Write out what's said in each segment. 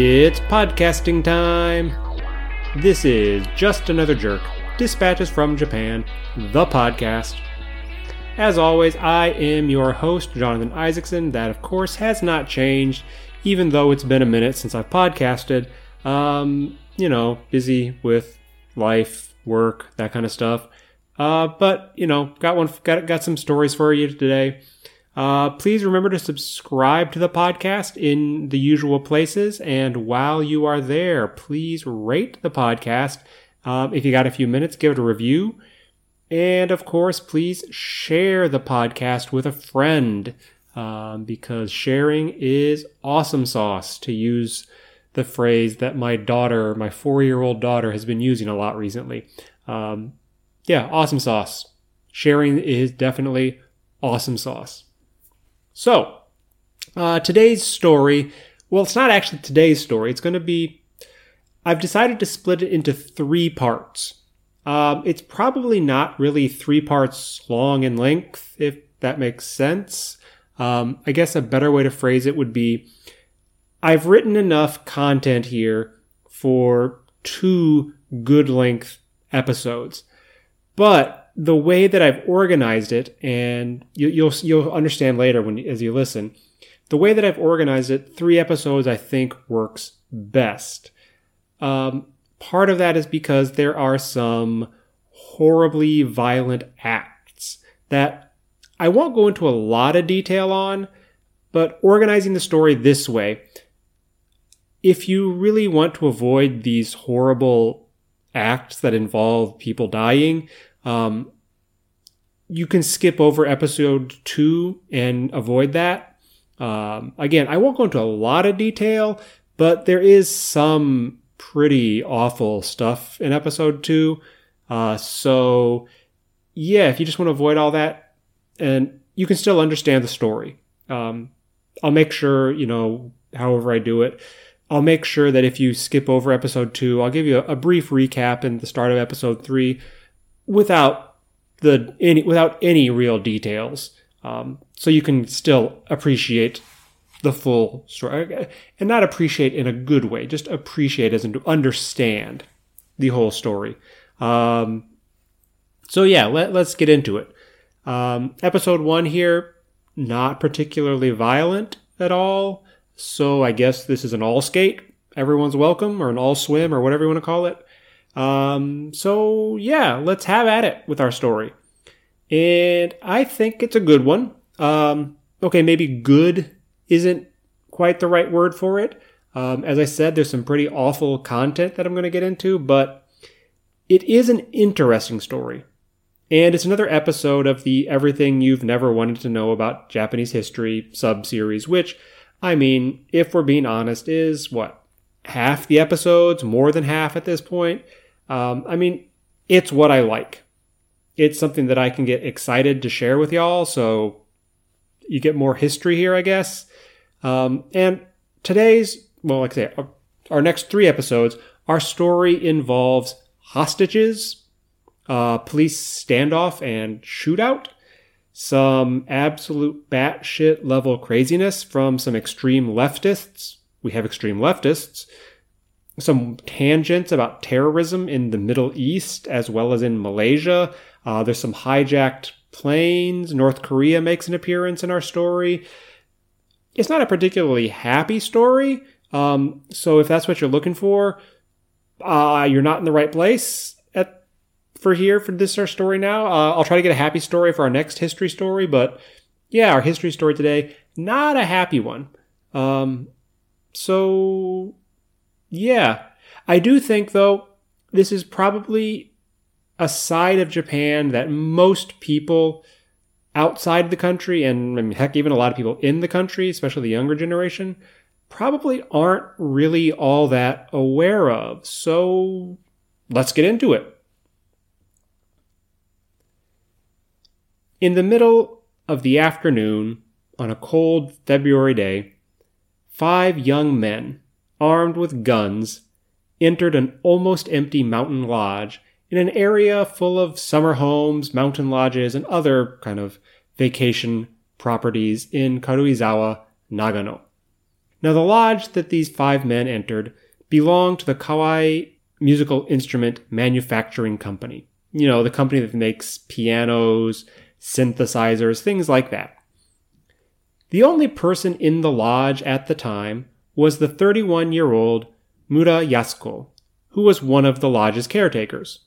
It's podcasting time. This is Just Another Jerk Dispatches from Japan, the podcast. As always, I am your host, Jonathan Isaacson. That, of course, has not changed, even though it's been a minute since I've podcasted. Um, you know, busy with life, work, that kind of stuff. Uh, but you know, got one, got got some stories for you today. Uh, please remember to subscribe to the podcast in the usual places. And while you are there, please rate the podcast. Um, if you got a few minutes, give it a review. And of course, please share the podcast with a friend um, because sharing is awesome sauce, to use the phrase that my daughter, my four year old daughter, has been using a lot recently. Um, yeah, awesome sauce. Sharing is definitely awesome sauce. So, uh, today's story, well, it's not actually today's story. It's going to be, I've decided to split it into three parts. Um, it's probably not really three parts long in length, if that makes sense. Um, I guess a better way to phrase it would be I've written enough content here for two good length episodes. But the way that I've organized it, and you, you'll you'll understand later when as you listen, the way that I've organized it, three episodes I think works best. Um, part of that is because there are some horribly violent acts that I won't go into a lot of detail on, but organizing the story this way, if you really want to avoid these horrible acts that involve people dying, um, you can skip over episode two and avoid that. Um, again, I won't go into a lot of detail, but there is some pretty awful stuff in episode two. Uh, so, yeah, if you just want to avoid all that, and you can still understand the story. Um, I'll make sure, you know, however I do it, I'll make sure that if you skip over episode two, I'll give you a, a brief recap in the start of episode three without the any without any real details, um, so you can still appreciate the full story and not appreciate in a good way, just appreciate as in to understand the whole story. Um, so yeah, let, us get into it. Um, episode one here, not particularly violent at all. So I guess this is an all skate. Everyone's welcome, or an all swim, or whatever you want to call it. Um, so yeah, let's have at it with our story. And I think it's a good one. Um, okay, maybe good isn't quite the right word for it. Um, as I said, there's some pretty awful content that I'm going to get into, but it is an interesting story. And it's another episode of the Everything You've Never Wanted to Know About Japanese History sub series, which, I mean, if we're being honest, is what? Half the episodes, more than half at this point. Um, I mean, it's what I like. It's something that I can get excited to share with y'all. So you get more history here, I guess. Um, and today's, well, like I say, our, our next three episodes, our story involves hostages, uh, police standoff and shootout, some absolute batshit level craziness from some extreme leftists. We have extreme leftists some tangents about terrorism in the Middle East as well as in Malaysia. Uh, there's some hijacked planes. North Korea makes an appearance in our story. It's not a particularly happy story. Um, so if that's what you're looking for, uh, you're not in the right place at for here for this our story now. Uh, I'll try to get a happy story for our next history story, but yeah, our history story today not a happy one. Um, so yeah. I do think, though, this is probably a side of Japan that most people outside the country, and I mean, heck, even a lot of people in the country, especially the younger generation, probably aren't really all that aware of. So let's get into it. In the middle of the afternoon, on a cold February day, five young men armed with guns, entered an almost empty mountain lodge in an area full of summer homes, mountain lodges, and other kind of vacation properties in Karuizawa, Nagano. Now, the lodge that these five men entered belonged to the Kawai Musical Instrument Manufacturing Company. You know, the company that makes pianos, synthesizers, things like that. The only person in the lodge at the time was the 31 year old Muta Yasuko, who was one of the lodge's caretakers.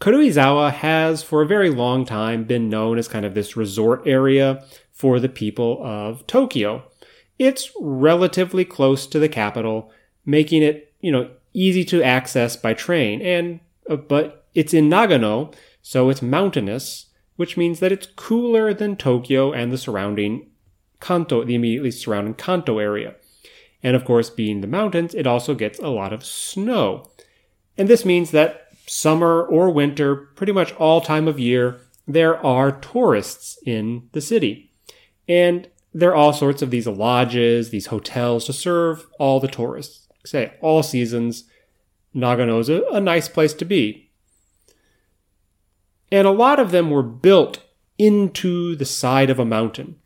Karuizawa has for a very long time been known as kind of this resort area for the people of Tokyo. It's relatively close to the capital, making it, you know, easy to access by train and uh, but it's in Nagano, so it's mountainous, which means that it's cooler than Tokyo and the surrounding Kanto, the immediately surrounding Kanto area. And of course, being the mountains, it also gets a lot of snow. And this means that summer or winter, pretty much all time of year, there are tourists in the city. And there are all sorts of these lodges, these hotels to serve all the tourists. Say, all seasons, Nagano's a, a nice place to be. And a lot of them were built into the side of a mountain.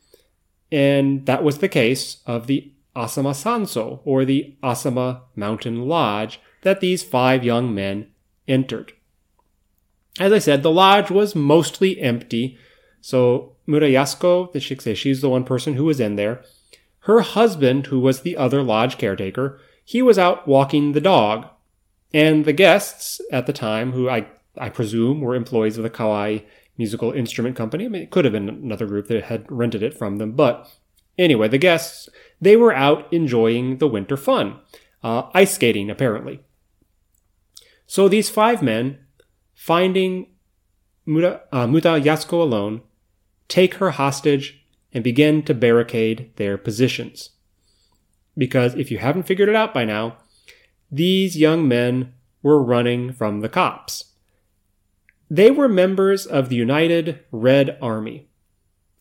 And that was the case of the Asama Sanso, or the Asama Mountain Lodge, that these five young men entered. As I said, the lodge was mostly empty, so Muta Yasuko, the Shikse, she's the one person who was in there. Her husband, who was the other lodge caretaker, he was out walking the dog. And the guests at the time, who I, I presume were employees of the Kawai Musical Instrument Company, I mean, it could have been another group that had rented it from them, but anyway, the guests, they were out enjoying the winter fun. Uh, ice skating, apparently. So these five men, finding Muta, uh, Muta alone, take her hostage and begin to barricade their positions. Because if you haven't figured it out by now, these young men were running from the cops. They were members of the United Red Army,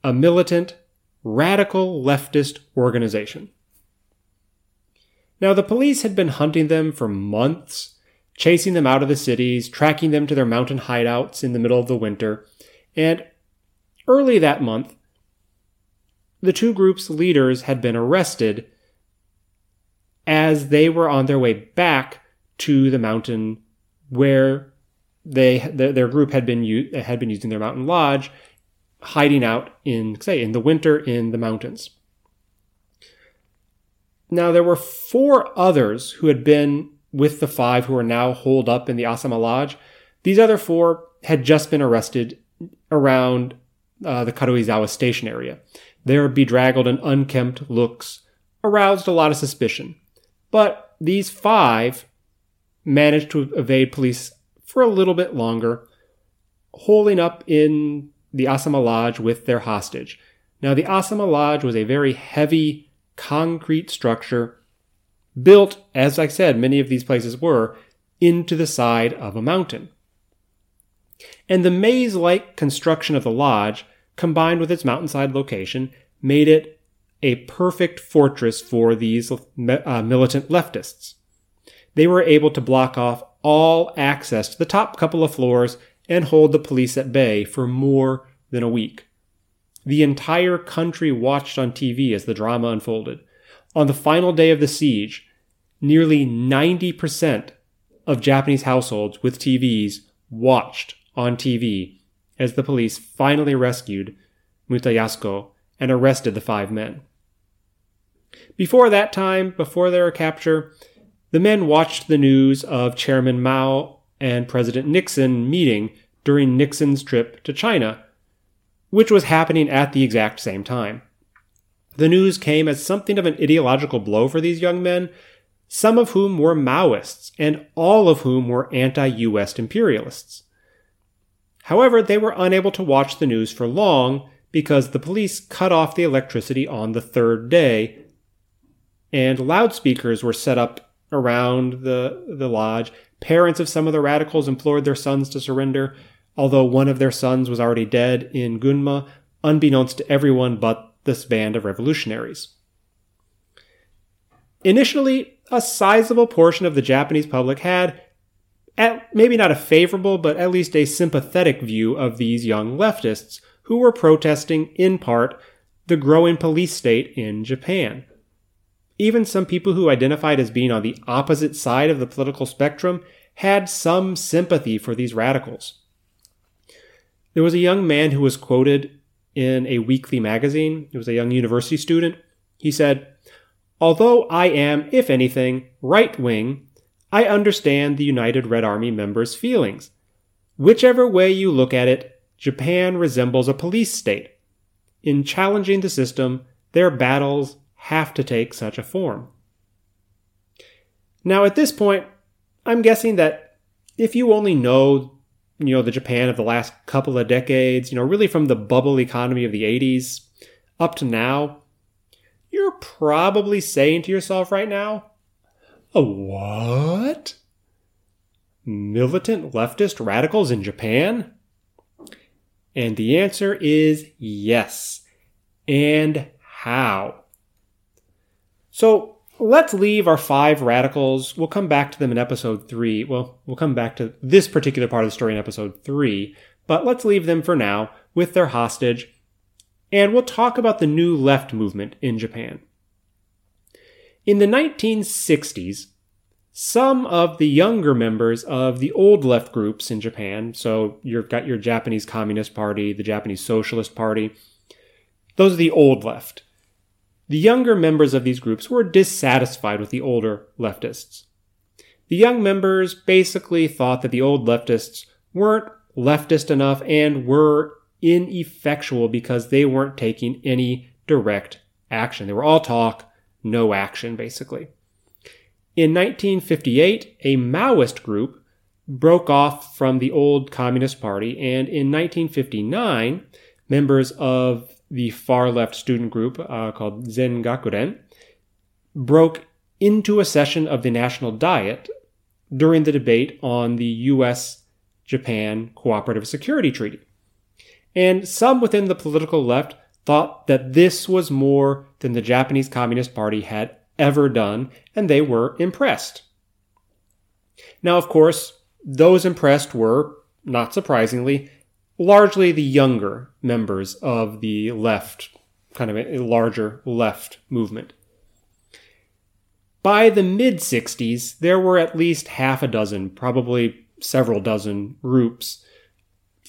a militant radical leftist organization. Now, the police had been hunting them for months, chasing them out of the cities, tracking them to their mountain hideouts in the middle of the winter, and early that month, the two groups' leaders had been arrested as they were on their way back to the mountain where they their group had been had been using their mountain lodge hiding out in, say, in the winter in the mountains. Now, there were four others who had been with the five who are now holed up in the Asama Lodge. These other four had just been arrested around uh, the Karuizawa station area. Their bedraggled and unkempt looks aroused a lot of suspicion. But these five managed to evade police for a little bit longer, holding up in the Asama Lodge with their hostage. Now, the Asama Lodge was a very heavy concrete structure built, as I said, many of these places were, into the side of a mountain. And the maze like construction of the lodge, combined with its mountainside location, made it a perfect fortress for these uh, militant leftists. They were able to block off all access to the top couple of floors and hold the police at bay for more than a week. The entire country watched on TV as the drama unfolded. On the final day of the siege, nearly 90% of Japanese households with TVs watched on TV as the police finally rescued Muta Yasuko and arrested the five men. Before that time, before their capture, the men watched the news of Chairman Mao and President Nixon meeting during Nixon's trip to China, which was happening at the exact same time. The news came as something of an ideological blow for these young men, some of whom were Maoists, and all of whom were anti US imperialists. However, they were unable to watch the news for long because the police cut off the electricity on the third day, and loudspeakers were set up around the, the lodge. Parents of some of the radicals implored their sons to surrender, although one of their sons was already dead in Gunma, unbeknownst to everyone but this band of revolutionaries. Initially, a sizable portion of the Japanese public had, at maybe not a favorable, but at least a sympathetic view of these young leftists who were protesting, in part, the growing police state in Japan. Even some people who identified as being on the opposite side of the political spectrum had some sympathy for these radicals. There was a young man who was quoted in a weekly magazine. He was a young university student. He said, Although I am, if anything, right wing, I understand the United Red Army members' feelings. Whichever way you look at it, Japan resembles a police state. In challenging the system, their battles have to take such a form. Now, at this point, I'm guessing that if you only know, you know, the Japan of the last couple of decades, you know, really from the bubble economy of the 80s up to now, you're probably saying to yourself right now, a what? Militant leftist radicals in Japan? And the answer is yes. And how? So let's leave our five radicals. We'll come back to them in episode three. Well, we'll come back to this particular part of the story in episode three, but let's leave them for now with their hostage. And we'll talk about the new left movement in Japan. In the 1960s, some of the younger members of the old left groups in Japan, so you've got your Japanese Communist Party, the Japanese Socialist Party, those are the old left. The younger members of these groups were dissatisfied with the older leftists. The young members basically thought that the old leftists weren't leftist enough and were ineffectual because they weren't taking any direct action. They were all talk, no action, basically. In 1958, a Maoist group broke off from the old Communist Party, and in 1959, members of the far left student group uh, called Zengakuren, broke into a session of the National Diet during the debate on the US Japan Cooperative Security Treaty. And some within the political left thought that this was more than the Japanese Communist Party had ever done, and they were impressed. Now, of course, those impressed were, not surprisingly, largely the younger members of the left, kind of a larger left movement. By the mid 60s, there were at least half a dozen, probably several dozen groups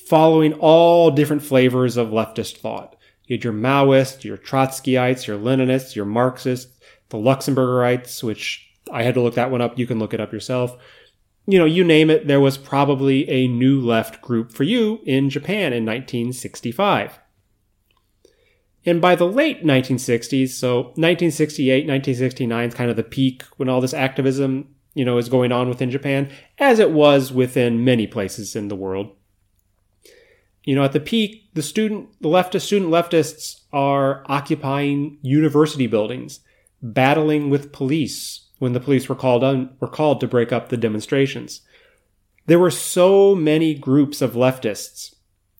following all different flavors of leftist thought. You had your Maoists, your Trotskyites, your Leninists, your Marxists, the Luxemburgerites, which I had to look that one up. You can look it up yourself you know, you name it, there was probably a new left group for you in Japan in 1965. And by the late 1960s, so 1968, 1969 is kind of the peak when all this activism, you know, is going on within Japan, as it was within many places in the world. You know, at the peak, the student, the leftist, student leftists are occupying university buildings, battling with police, when the police were called on, were called to break up the demonstrations. There were so many groups of leftists,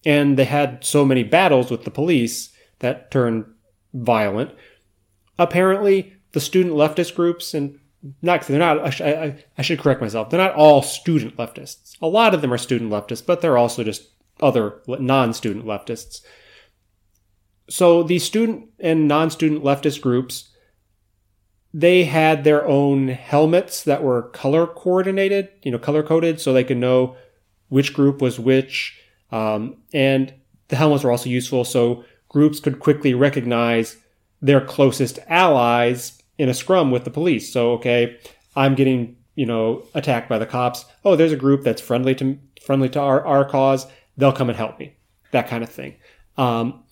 and they had so many battles with the police that turned violent. Apparently, the student leftist groups, and not they're not. I, I, I should correct myself. They're not all student leftists. A lot of them are student leftists, but they're also just other non-student leftists. So these student and non-student leftist groups they had their own helmets that were color coordinated, you know, color coded, so they could know which group was which. Um, and the helmets were also useful so groups could quickly recognize their closest allies in a scrum with the police. So, okay, I'm getting, you know, attacked by the cops. Oh, there's a group that's friendly to friendly to our, our cause. They'll come and help me. That kind of thing. Um,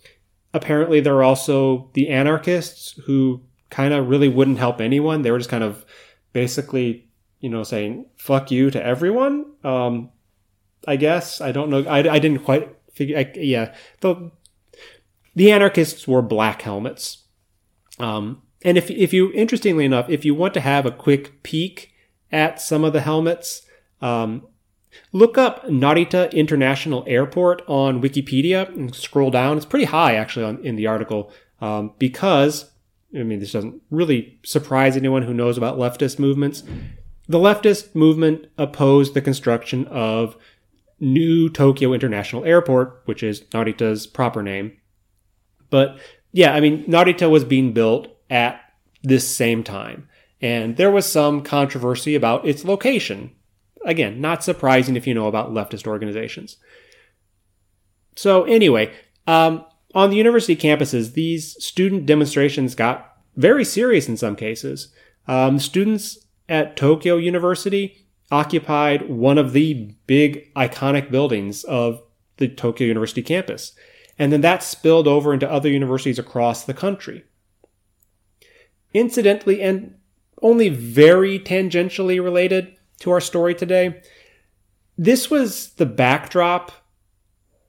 apparently, there are also the anarchists who kind of really wouldn't help anyone. They were just kind of basically, you know, saying "fuck you" to everyone. Um, I guess I don't know. I, I didn't quite figure. I, yeah, the the anarchists wore black helmets. Um, and if if you interestingly enough, if you want to have a quick peek at some of the helmets, um, look up Narita International Airport on Wikipedia and scroll down. It's pretty high actually on, in the article um, because I mean, this doesn't really surprise anyone who knows about leftist movements. The leftist movement opposed the construction of New Tokyo International Airport, which is Narita's proper name. But yeah, I mean, Narita was being built at this same time. And there was some controversy about its location. Again, not surprising if you know about leftist organizations. So, anyway, um, on the university campuses, these student demonstrations got very serious in some cases. Um, students at Tokyo University occupied one of the big iconic buildings of the Tokyo University campus. And then that spilled over into other universities across the country. Incidentally, and only very tangentially related to our story today, this was the backdrop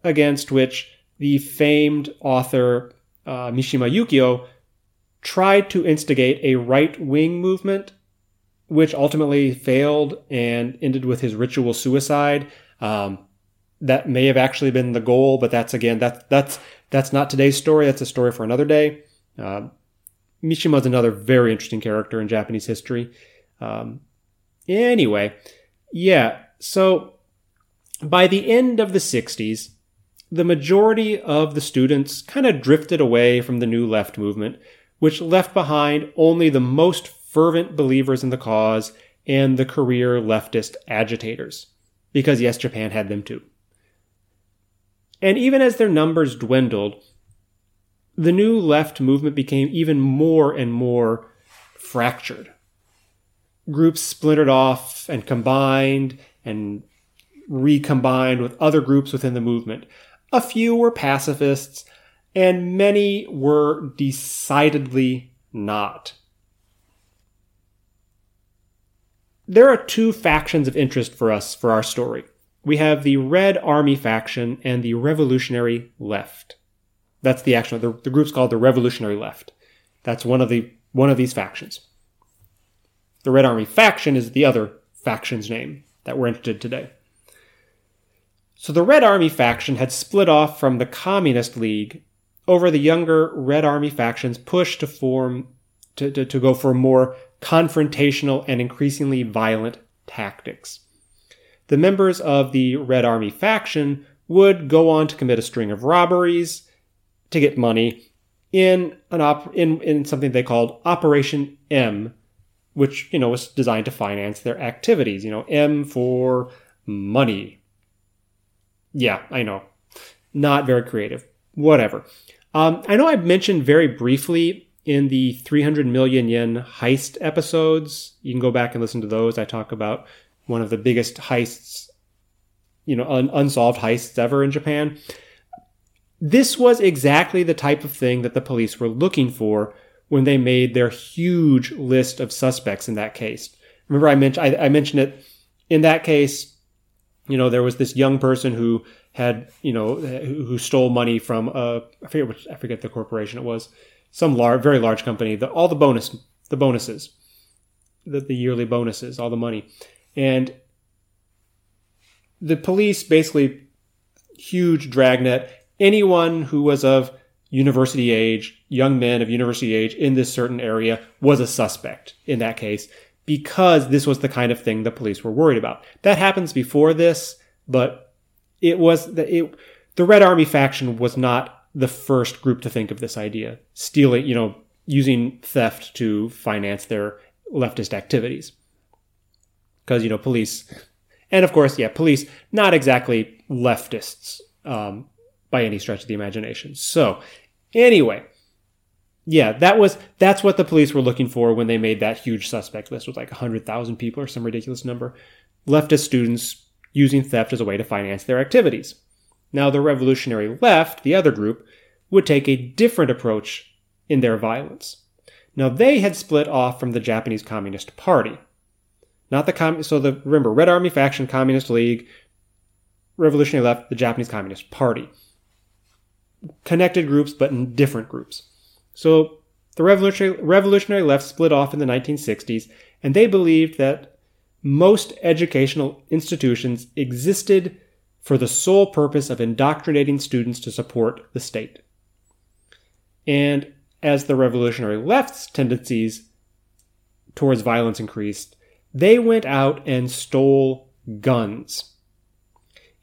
against which the famed author uh, Mishima Yukio tried to instigate a right wing movement, which ultimately failed and ended with his ritual suicide. Um, that may have actually been the goal, but that's again that's that's that's not today's story. That's a story for another day. Uh, Mishima is another very interesting character in Japanese history. Um, anyway, yeah. So by the end of the '60s, the majority of the students kind of drifted away from the New Left movement, which left behind only the most fervent believers in the cause and the career leftist agitators. Because yes, Japan had them too. And even as their numbers dwindled, the new left movement became even more and more fractured. Groups splintered off and combined and recombined with other groups within the movement. A few were pacifists, and many were decidedly not. There are two factions of interest for us for our story. We have the Red Army faction and the Revolutionary Left. That's the action. The, the group's called the Revolutionary Left. That's one of the one of these factions. The Red Army faction is the other faction's name that we're interested in today. So the Red Army faction had split off from the Communist League over the younger Red Army faction's push to form to, to, to go for more confrontational and increasingly violent tactics. The members of the Red Army faction would go on to commit a string of robberies to get money in an op- in, in something they called Operation M, which you know was designed to finance their activities. You know, M for money, yeah, I know. Not very creative. Whatever. Um, I know I mentioned very briefly in the 300 million yen heist episodes. You can go back and listen to those. I talk about one of the biggest heists, you know, un- unsolved heists ever in Japan. This was exactly the type of thing that the police were looking for when they made their huge list of suspects in that case. Remember, I mentioned I, I mentioned it in that case you know, there was this young person who had, you know, who stole money from a, I forget which, I forget the corporation it was, some large, very large company. The, all the bonus, the bonuses, the, the yearly bonuses, all the money, and the police basically huge dragnet. Anyone who was of university age, young men of university age in this certain area was a suspect in that case because this was the kind of thing the police were worried about. That happens before this, but it was the, it, the Red Army faction was not the first group to think of this idea, stealing, you know, using theft to finance their leftist activities. Because, you know, police, and of course, yeah, police, not exactly leftists um, by any stretch of the imagination. So, anyway, yeah, that was that's what the police were looking for when they made that huge suspect list with like 100,000 people or some ridiculous number. Leftist students using theft as a way to finance their activities. Now, the revolutionary left, the other group, would take a different approach in their violence. Now, they had split off from the Japanese Communist Party. Not the com- so the remember Red Army faction, Communist League, Revolutionary Left, the Japanese Communist Party. Connected groups, but in different groups. So the revolutionary, revolutionary left split off in the 1960s, and they believed that most educational institutions existed for the sole purpose of indoctrinating students to support the state. And as the revolutionary left's tendencies towards violence increased, they went out and stole guns.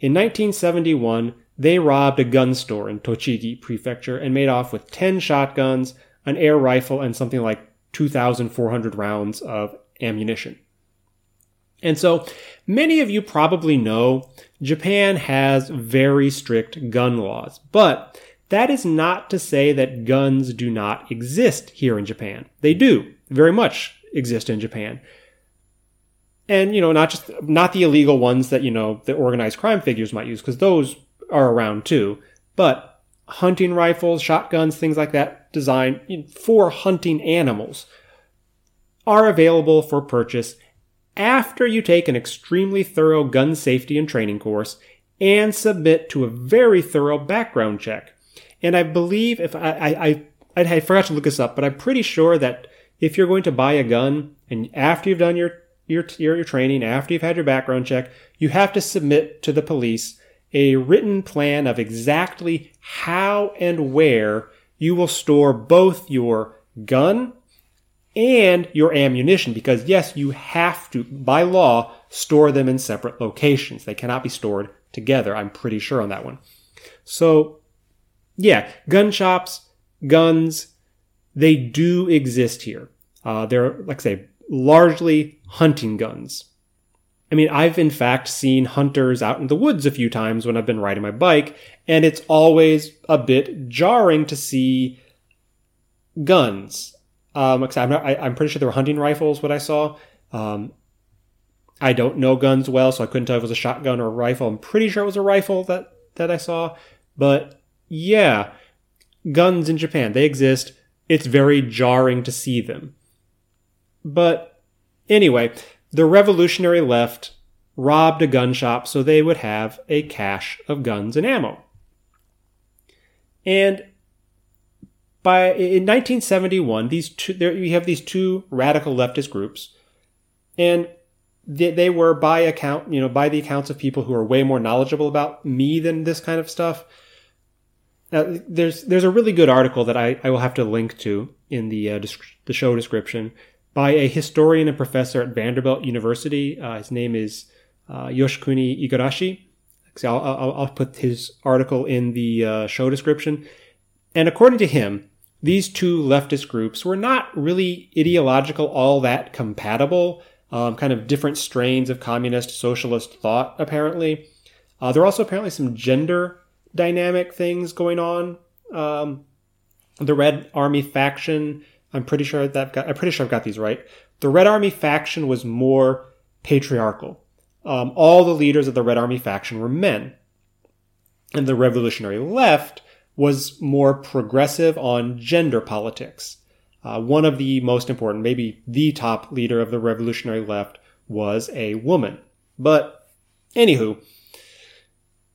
In 1971, they robbed a gun store in Tochigi Prefecture and made off with 10 shotguns, an air rifle, and something like 2,400 rounds of ammunition. And so many of you probably know Japan has very strict gun laws, but that is not to say that guns do not exist here in Japan. They do very much exist in Japan. And, you know, not just, not the illegal ones that, you know, the organized crime figures might use, because those are around too, but hunting rifles, shotguns, things like that designed for hunting animals are available for purchase after you take an extremely thorough gun safety and training course and submit to a very thorough background check. And I believe if I, I, I, I forgot to look this up, but I'm pretty sure that if you're going to buy a gun and after you've done your, your, your, your training, after you've had your background check, you have to submit to the police a written plan of exactly how and where you will store both your gun and your ammunition because yes, you have to, by law, store them in separate locations. They cannot be stored together. I'm pretty sure on that one. So yeah, gun shops, guns, they do exist here. Uh, they're, like I say, largely hunting guns. I mean, I've in fact seen hunters out in the woods a few times when I've been riding my bike, and it's always a bit jarring to see guns. Um, I'm, not, I, am pretty sure they were hunting rifles, what I saw. Um, I don't know guns well, so I couldn't tell if it was a shotgun or a rifle. I'm pretty sure it was a rifle that, that I saw. But yeah, guns in Japan, they exist. It's very jarring to see them. But anyway, the revolutionary left robbed a gun shop so they would have a cache of guns and ammo. And by in 1971, these two there you have these two radical leftist groups, and they, they were by account you know by the accounts of people who are way more knowledgeable about me than this kind of stuff. Now, there's there's a really good article that I, I will have to link to in the uh, the show description by a historian and professor at Vanderbilt University. Uh, his name is uh, Yoshikuni Igarashi. So I'll, I'll, I'll, put his article in the uh, show description. And according to him, these two leftist groups were not really ideological all that compatible. Um, kind of different strains of communist socialist thought, apparently. Uh, there are also apparently some gender dynamic things going on. Um, the Red Army faction, I'm pretty sure that got, I'm pretty sure I've got these right. The Red Army faction was more patriarchal. Um, all the leaders of the Red Army faction were men. And the revolutionary left was more progressive on gender politics. Uh, one of the most important, maybe the top leader of the revolutionary left, was a woman. But, anywho,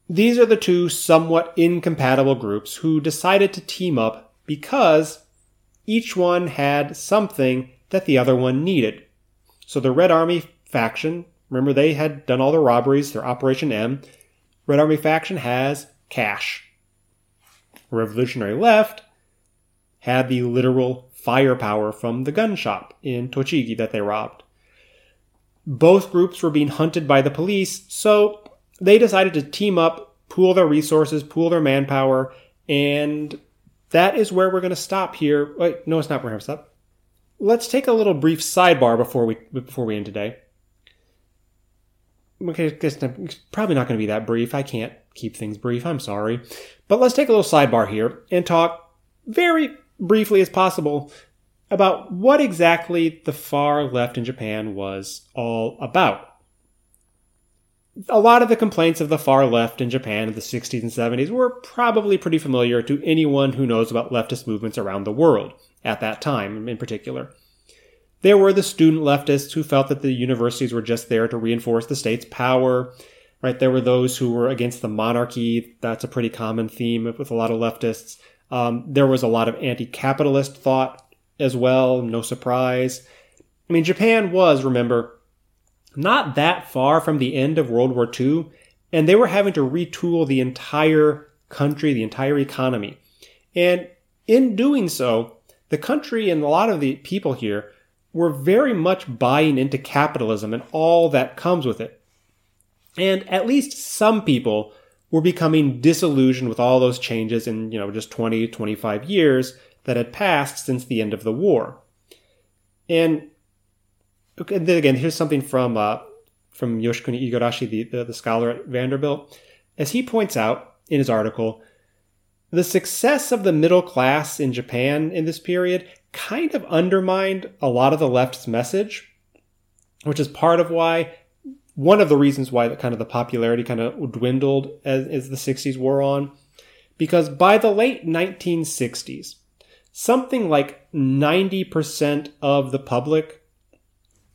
these are the two somewhat incompatible groups who decided to team up because each one had something that the other one needed. So the Red Army faction, remember they had done all the robberies, their Operation M. Red Army faction has cash. Revolutionary Left had the literal firepower from the gun shop in Tochigi that they robbed. Both groups were being hunted by the police, so they decided to team up, pool their resources, pool their manpower, and that is where we're going to stop here. Wait, no, it's not where we're going to stop. Let's take a little brief sidebar before we before we end today. Okay, it's probably not going to be that brief. I can't keep things brief. I'm sorry. But let's take a little sidebar here and talk very briefly as possible about what exactly the far left in Japan was all about a lot of the complaints of the far left in Japan in the 60s and 70s were probably pretty familiar to anyone who knows about leftist movements around the world, at that time in particular. There were the student leftists who felt that the universities were just there to reinforce the state's power. Right, there were those who were against the monarchy. That's a pretty common theme with a lot of leftists. Um, there was a lot of anti-capitalist thought as well. No surprise. I mean, Japan was, remember, not that far from the end of World War II, and they were having to retool the entire country, the entire economy. And in doing so, the country and a lot of the people here were very much buying into capitalism and all that comes with it. And at least some people were becoming disillusioned with all those changes in, you know, just 20, 25 years that had passed since the end of the war. And okay, then again, here's something from uh, from Yoshikuni Igarashi, the, the, the scholar at Vanderbilt. As he points out in his article, the success of the middle class in Japan in this period kind of undermined a lot of the left's message, which is part of why one of the reasons why the kind of the popularity kind of dwindled as, as the 60s wore on. Because by the late 1960s, something like 90% of the public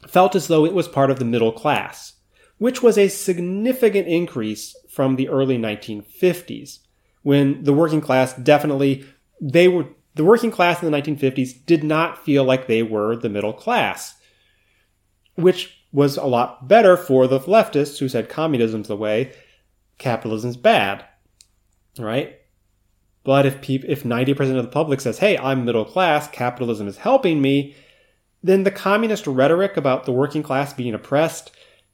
felt as though it was part of the middle class, which was a significant increase from the early 1950s, when the working class definitely, they were, the working class in the 1950s did not feel like they were the middle class, which was a lot better for the leftists who said communism's the way, capitalism's bad, right? But if peop- if 90% of the public says, "Hey, I'm middle class, capitalism is helping me," then the communist rhetoric about the working class being oppressed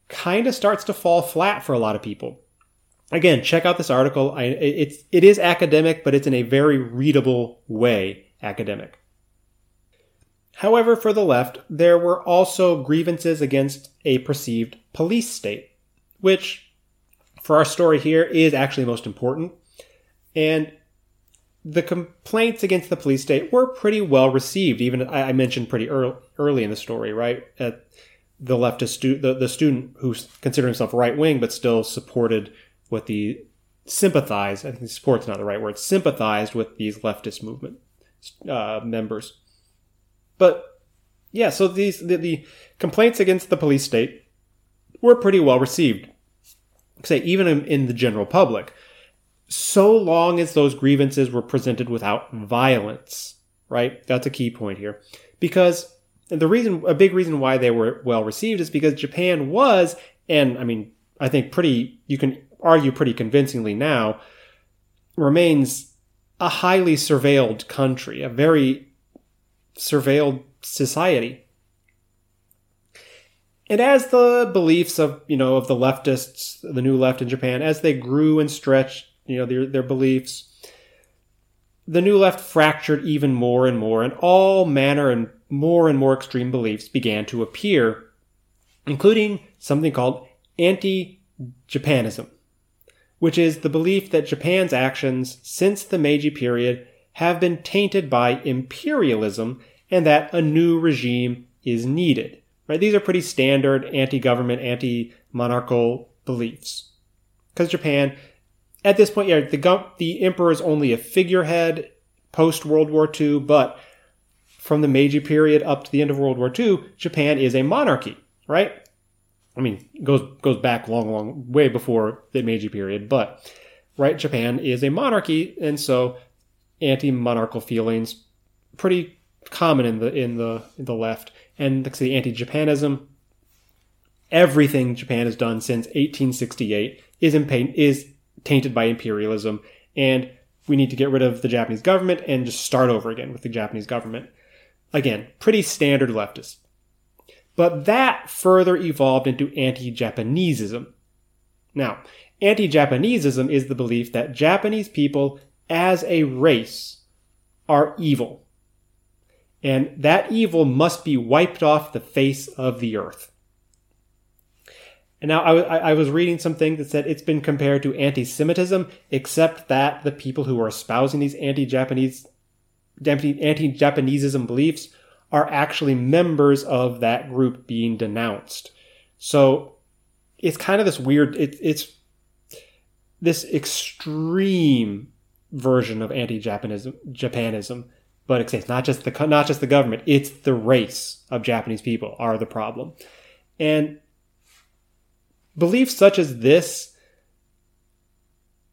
kind of starts to fall flat for a lot of people. Again, check out this article. I, it's it is academic, but it's in a very readable way academic. However, for the left, there were also grievances against a perceived police state, which, for our story here, is actually most important. And the complaints against the police state were pretty well received. Even I mentioned pretty early, early in the story, right? At the leftist stu- the, the student who considered himself right wing but still supported what the sympathized. I think support's not the right word. Sympathized with these leftist movement uh, members. But yeah, so these the, the complaints against the police state were pretty well received. Say even in, in the general public, so long as those grievances were presented without violence. Right, that's a key point here, because the reason, a big reason why they were well received is because Japan was, and I mean, I think pretty, you can argue pretty convincingly now, remains a highly surveilled country, a very surveilled society. And as the beliefs of, you know, of the leftists, the new left in Japan, as they grew and stretched, you know, their, their beliefs, the new left fractured even more and more, and all manner and more and more extreme beliefs began to appear, including something called anti-Japanism, which is the belief that Japan's actions since the Meiji period have been tainted by imperialism and that a new regime is needed. Right? These are pretty standard anti-government, anti-monarchical beliefs. Because Japan, at this point, yeah, the the emperor is only a figurehead post World War II, but from the Meiji period up to the end of World War II, Japan is a monarchy, right? I mean, goes goes back long, long way before the Meiji period, but right, Japan is a monarchy, and so anti-monarchical feelings pretty common in the in the in the left, and the anti-Japanism. Everything Japan has done since 1868 is in pain, is tainted by imperialism, and we need to get rid of the Japanese government and just start over again with the Japanese government. Again, pretty standard leftist. But that further evolved into anti-Japanesism. Now, anti-Japanesism is the belief that Japanese people as a race are evil and that evil must be wiped off the face of the earth. And now I, I was reading something that said it's been compared to anti-Semitism, except that the people who are espousing these anti-Japanese, anti-Japanesism beliefs are actually members of that group being denounced. So it's kind of this weird, it, it's this extreme version of anti-Japanism, Japanism but it's not just the not just the government; it's the race of Japanese people are the problem, and beliefs such as this,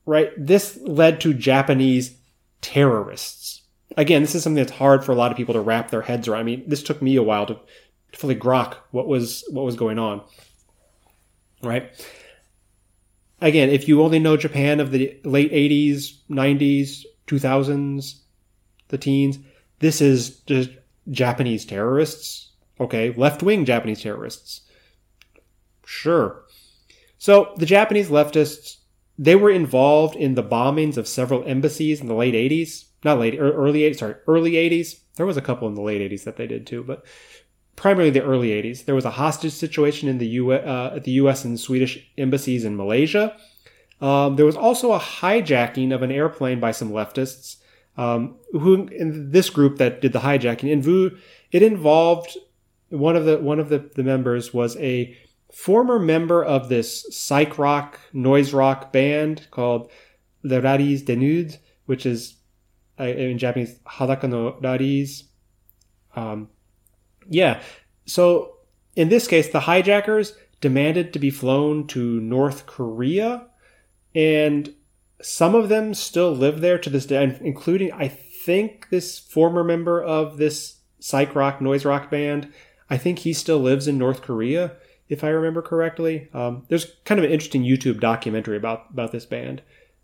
right? This led to Japanese terrorists. Again, this is something that's hard for a lot of people to wrap their heads around. I mean, this took me a while to, fully grok what was what was going on. Right? Again, if you only know Japan of the late 80s, 90s, 2000s, the teens. This is just Japanese terrorists. Okay, left wing Japanese terrorists. Sure. So the Japanese leftists, they were involved in the bombings of several embassies in the late 80s. Not late, early 80s, sorry, early 80s. There was a couple in the late 80s that they did too, but primarily the early 80s. There was a hostage situation in the U- uh, at the U.S. and Swedish embassies in Malaysia. Um, there was also a hijacking of an airplane by some leftists, um, who in this group that did the hijacking. And it involved one of the one of the, the members was a former member of this psych rock noise rock band called the Rallizes Dénudés, which is uh, in Japanese Hadaka no Rallizes. Um, yeah, so in this case, the hijackers demanded to be flown to North Korea, and some of them still live there to this day, including I think this former member of this psych rock noise rock band. I think he still lives in North Korea, if I remember correctly. Um, there's kind of an interesting YouTube documentary about about this band.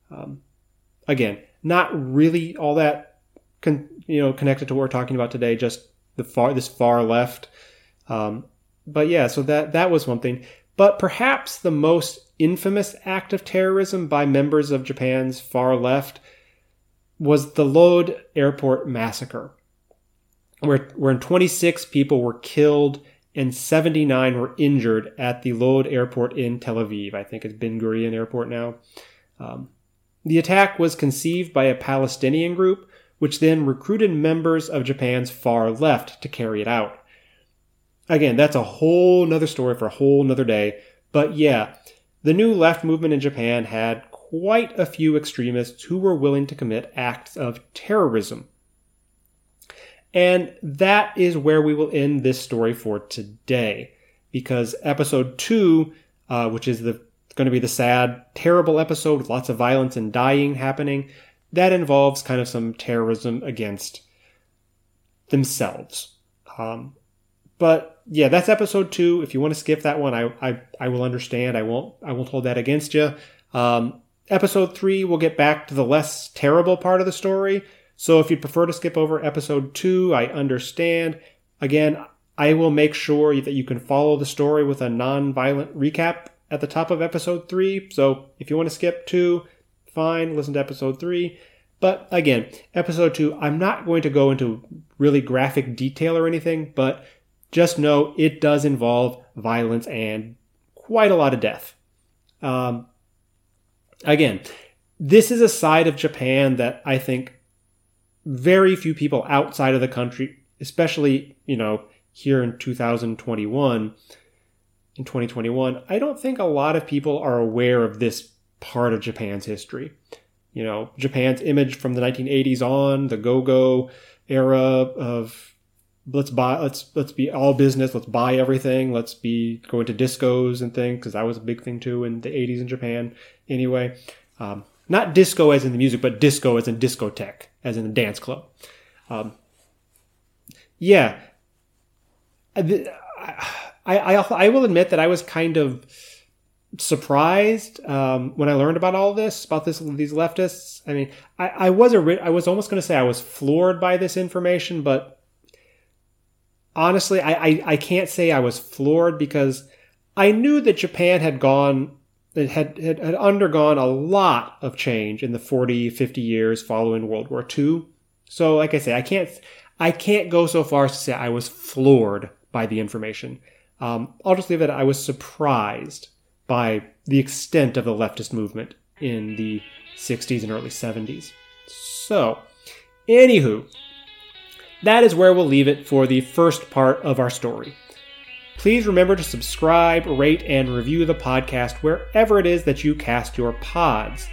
Um, again, not really all that con- you know connected to what we're talking about today. Just the far this far left. Um, but yeah, so that that was one thing. But perhaps the most infamous act of terrorism by members of Japan's far left was the Lod Airport massacre, where where 26 people were killed and 79 were injured at the Lod Airport in Tel Aviv. I think it's Ben Gurion Airport now. Um, the attack was conceived by a Palestinian group, which then recruited members of Japan's far left to carry it out. Again, that's a whole nother story for a whole nother day. But yeah, the new left movement in Japan had quite a few extremists who were willing to commit acts of terrorism. And that is where we will end this story for today. Because episode two, uh, which is the going to be the sad, terrible episode with lots of violence and dying happening, that involves kind of some terrorism against themselves. Um, but yeah, that's episode two. If you want to skip that one, I, I, I will understand. I won't I won't hold that against you. Um, episode three, we'll get back to the less terrible part of the story. So if you prefer to skip over episode two, I understand. Again, I will make sure that you can follow the story with a non-violent recap at the top of episode three. So if you want to skip two, fine, listen to episode three. But again, episode two, I'm not going to go into really graphic detail or anything, but just know it does involve violence and quite a lot of death. Um, again, this is a side of Japan that I think very few people outside of the country, especially, you know, here in 2021, in 2021, I don't think a lot of people are aware of this part of Japan's history. You know, Japan's image from the 1980s on, the go-go era of let's buy let's let's be all business, let's buy everything, let's be going to discos and things because that was a big thing too in the 80s in Japan. Anyway, um, not disco as in the music, but disco as in discotheque, as in the dance club. Um, yeah, I, I, I will admit that I was kind of surprised um, when I learned about all this about this these leftists. I mean, I, I was a I was almost going to say I was floored by this information, but honestly, I, I I can't say I was floored because I knew that Japan had gone it had, had, had undergone a lot of change in the 40, 50 years following World War II. So, like I say, I can't, I can't go so far as to say I was floored by the information. Um, I'll just leave it. I was surprised by the extent of the leftist movement in the 60s and early 70s. So, anywho, that is where we'll leave it for the first part of our story. Please remember to subscribe, rate, and review the podcast wherever it is that you cast your pods.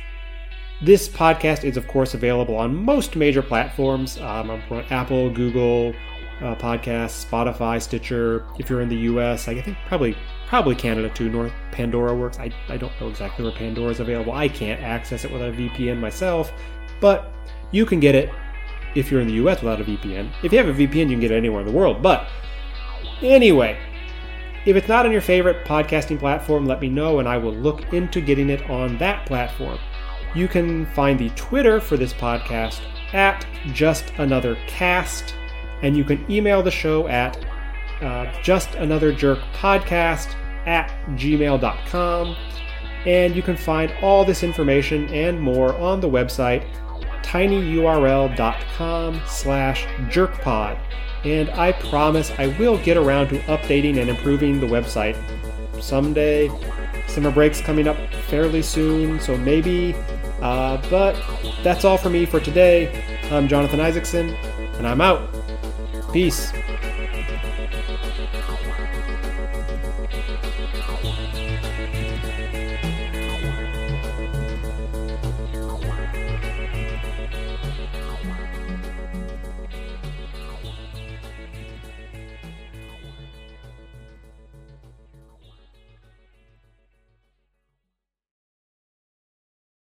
This podcast is, of course, available on most major platforms. Um, Apple, Google, uh, Podcasts, Spotify, Stitcher. If you're in the U.S., I think probably probably Canada too. North Pandora works. I, I don't know exactly where Pandora is available. I can't access it without a VPN myself, but you can get it if you're in the U.S. without a VPN. If you have a VPN, you can get it anywhere in the world. But anyway, if it's not on your favorite podcasting platform, let me know and I will look into getting it on that platform. You can find the Twitter for this podcast at Just Another Cast, and you can email the show at uh, Just Another Jerk Podcast at gmail.com. And you can find all this information and more on the website tinyurl.com slash jerkpod. And I promise I will get around to updating and improving the website someday. Summer break's coming up fairly soon, so maybe. Uh, but that's all for me for today. I'm Jonathan Isaacson, and I'm out. Peace.